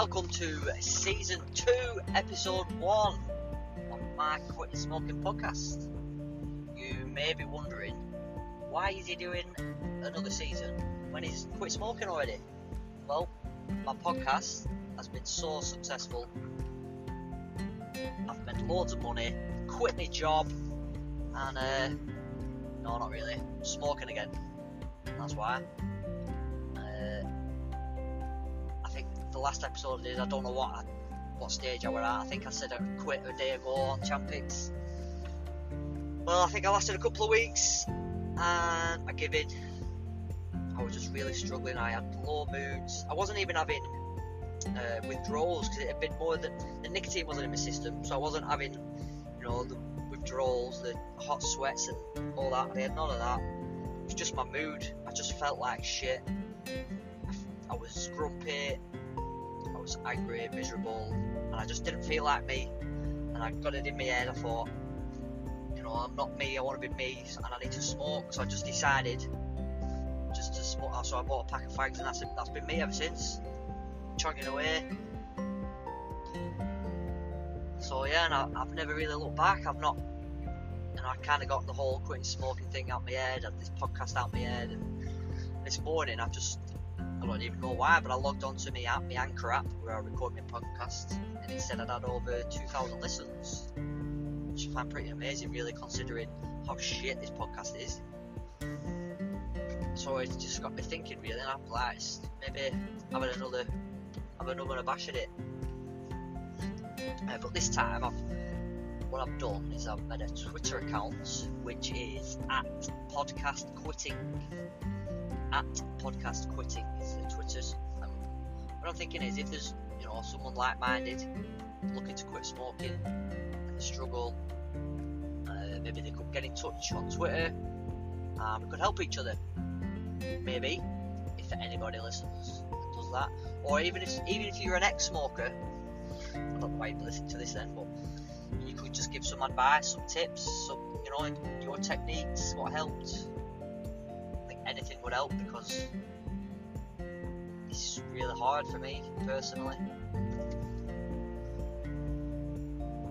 welcome to season two, episode one of my Quit Smoking podcast. You may be wondering, why is he doing another season when he's quit smoking already? Well, my podcast has been so successful. I've made loads of money, quit my job, and uh, no, not really, smoking again. That's why. Uh, the last episode I did, I don't know what what stage I were at. I think I said I quit a day ago on Champix. Well, I think I lasted a couple of weeks, and I gave in. I was just really struggling. I had low moods. I wasn't even having uh, withdrawals because it had been more that the nicotine wasn't in my system, so I wasn't having, you know, the withdrawals, the hot sweats, and all that. I had none of that. It was just my mood. I just felt like shit. I was grumpy. I was angry, miserable, and I just didn't feel like me. And I got it in my head. I thought, you know, I'm not me. I want to be me, and I need to smoke. So I just decided just to smoke. So I bought a pack of fags, and that's that's been me ever since. Chugging away. So yeah, and I, I've never really looked back. I've not, you know, I kind of got the whole quitting smoking thing out my head, and this podcast out my head, and this morning I've just, I don't even know why, but I logged onto my app, my Anchor app, where I record my podcast, and it said I'd had over 2,000 listens, which I find pretty amazing, really, considering how shit this podcast is. So it just got me thinking, really, and I'm like, maybe having another, have another bash at it. Uh, but this time, I've, what I've done is I've made a Twitter account, which is at podcast quitting. At podcast quitting is the Twitters. And what I'm thinking is, if there's you know someone like-minded looking to quit smoking and they struggle, uh, maybe they could get in touch on Twitter. and we could help each other. Maybe if anybody listens and does that, or even if even if you're an ex-smoker I don't know why you listen to this then, but you could just give some advice, some tips, some you know your techniques, what helped. Anything would help because it's really hard for me personally.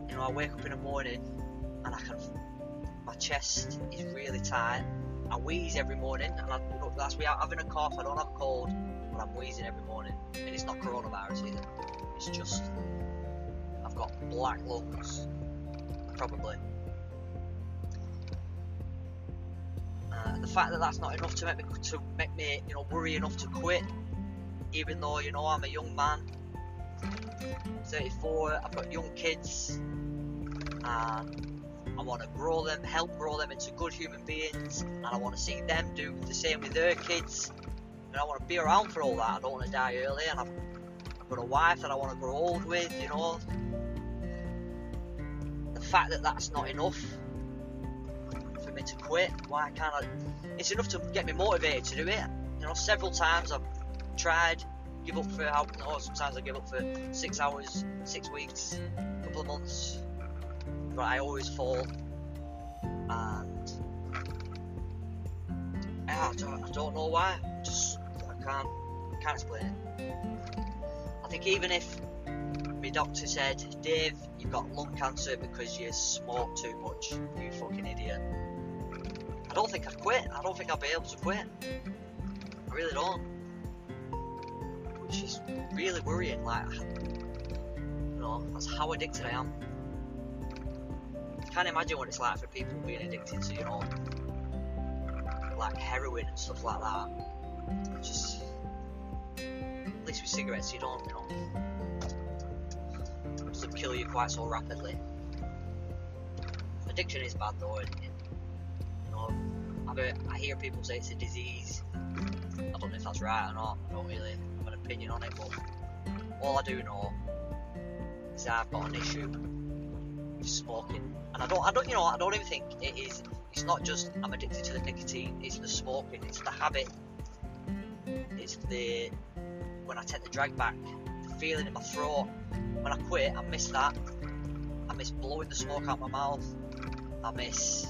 You know, I wake up in the morning and I can, my chest is really tight. I wheeze every morning, and I, that's without having a cough. I don't have a cold, but I'm wheezing every morning, and it's not coronavirus either. It's just I've got black lungs, probably. The fact that that's not enough to make me to make me you know worry enough to quit, even though you know I'm a young man, 34. I've got young kids, and I want to grow them, help grow them into good human beings, and I want to see them do the same with their kids. And I want to be around for all that. I don't want to die early, and I've I've got a wife that I want to grow old with, you know. The fact that that's not enough me to quit, why can't I? It's enough to get me motivated to do it. You know, several times I've tried, give up for how, know, sometimes I give up for six hours, six weeks, a couple of months, but I always fall. And I don't, I don't know why. Just I can't, can't explain it. I think even if my doctor said, Dave, you've got lung cancer because you smoke too much, you fucking idiot. I don't think I'd quit. I don't think I'd be able to quit. I really don't. Which is really worrying. Like, you know, that's how addicted I am. I can't imagine what it's like for people being addicted to, you know, like heroin and stuff like that. Just at least with cigarettes you don't, you know, it doesn't kill you quite so rapidly. Addiction is bad though, you know, I've heard, I hear people say it's a disease. I don't know if that's right or not. I don't really have an opinion on it, but all I do know is I've got an issue with smoking, and I don't, I don't, you know, I don't even think it is. It's not just I'm addicted to the nicotine. It's the smoking. It's the habit. It's the when I take the drag back, the feeling in my throat. When I quit, I miss that. I miss blowing the smoke out my mouth. I miss.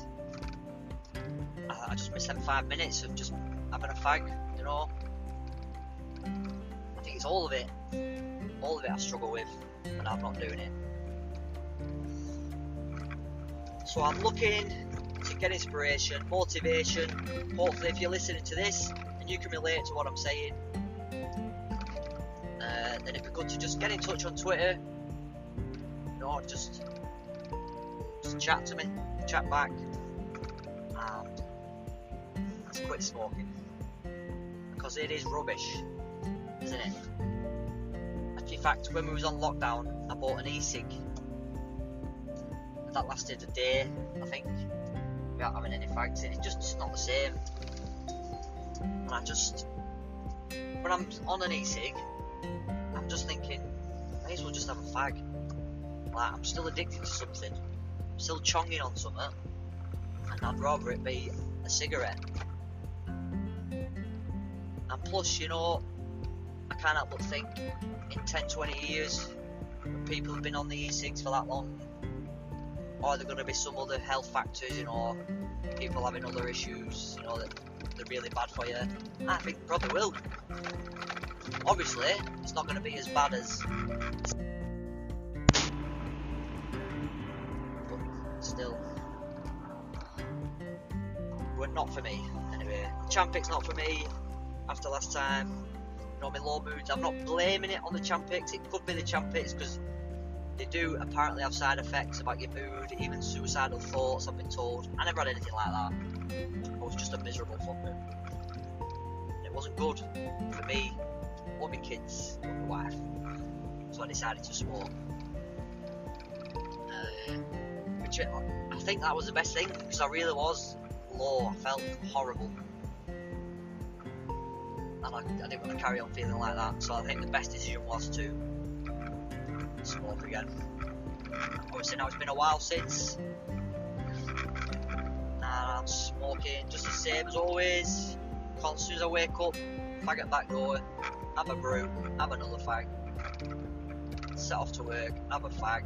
I, just miss them five minutes of just having a fag, you know. I think it's all of it. all of it I struggle with, and I'm not doing it. So I'm looking to get inspiration, motivation. Hopefully, if you're listening to this and you can relate to what I'm saying, uh, then it'd be good to just get in touch on Twitter. You know, just just chat to me, chat back, Um, and let's quit smoking because it is rubbish, isn't it? In fact, when we was on lockdown, I bought an e-cig. That lasted a day, I think, without having any fags in it. Just it's not the same. And I just, when I'm on an e-cig, I'm just thinking, may as well just have a fag. Like I'm still addicted to something. I'm still chonging on something, and I'd rather it be a cigarette. And plus, you know, I can't help but think in 10, 20 years, people have been on the e-cigs for that long, are there going to be some other health factors, you know, people having other issues, you know, that they're really bad for you? I think probably will. Obviously, it's not going to be as bad as. But not for me, anyway. Champix not for me after last time you know, my low moods. I'm not blaming it on the Champix. It could be the Champix because they do apparently have side effects about your mood, even suicidal thoughts. I've been told. I never had anything like that. I was just a miserable fucker. It wasn't good for me or my kids or my wife. So I decided to smoke. Uh, which I think that was the best thing because I really was I felt horrible and I, I, didn't want to carry on feeling like that. So I think the best decision was to smoke again. Obviously now it's been a while since, and I'm smoking just the same as always. As soon as I wake up, fag at back door, have a brew, have another fag, set off to work, have a fag,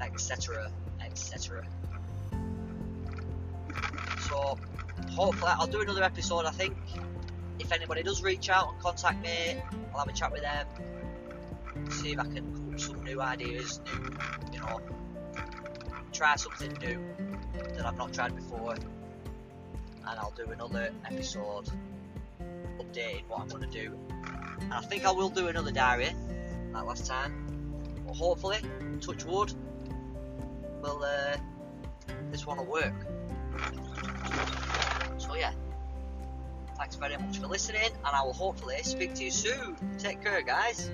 etc. etc. So hopefully I'll do another episode I think if anybody does reach out and contact me, I'll have a chat with them, see if I can come up with some new ideas, new, you know, try something new that I've not tried before, and I'll do another episode updating what I'm going to do. And I think I will do another diary, like last time. But hopefully, touch wood, will uh, this one will work. Yeah. Thanks very much for listening, and I will hopefully speak to you soon. Take care, guys.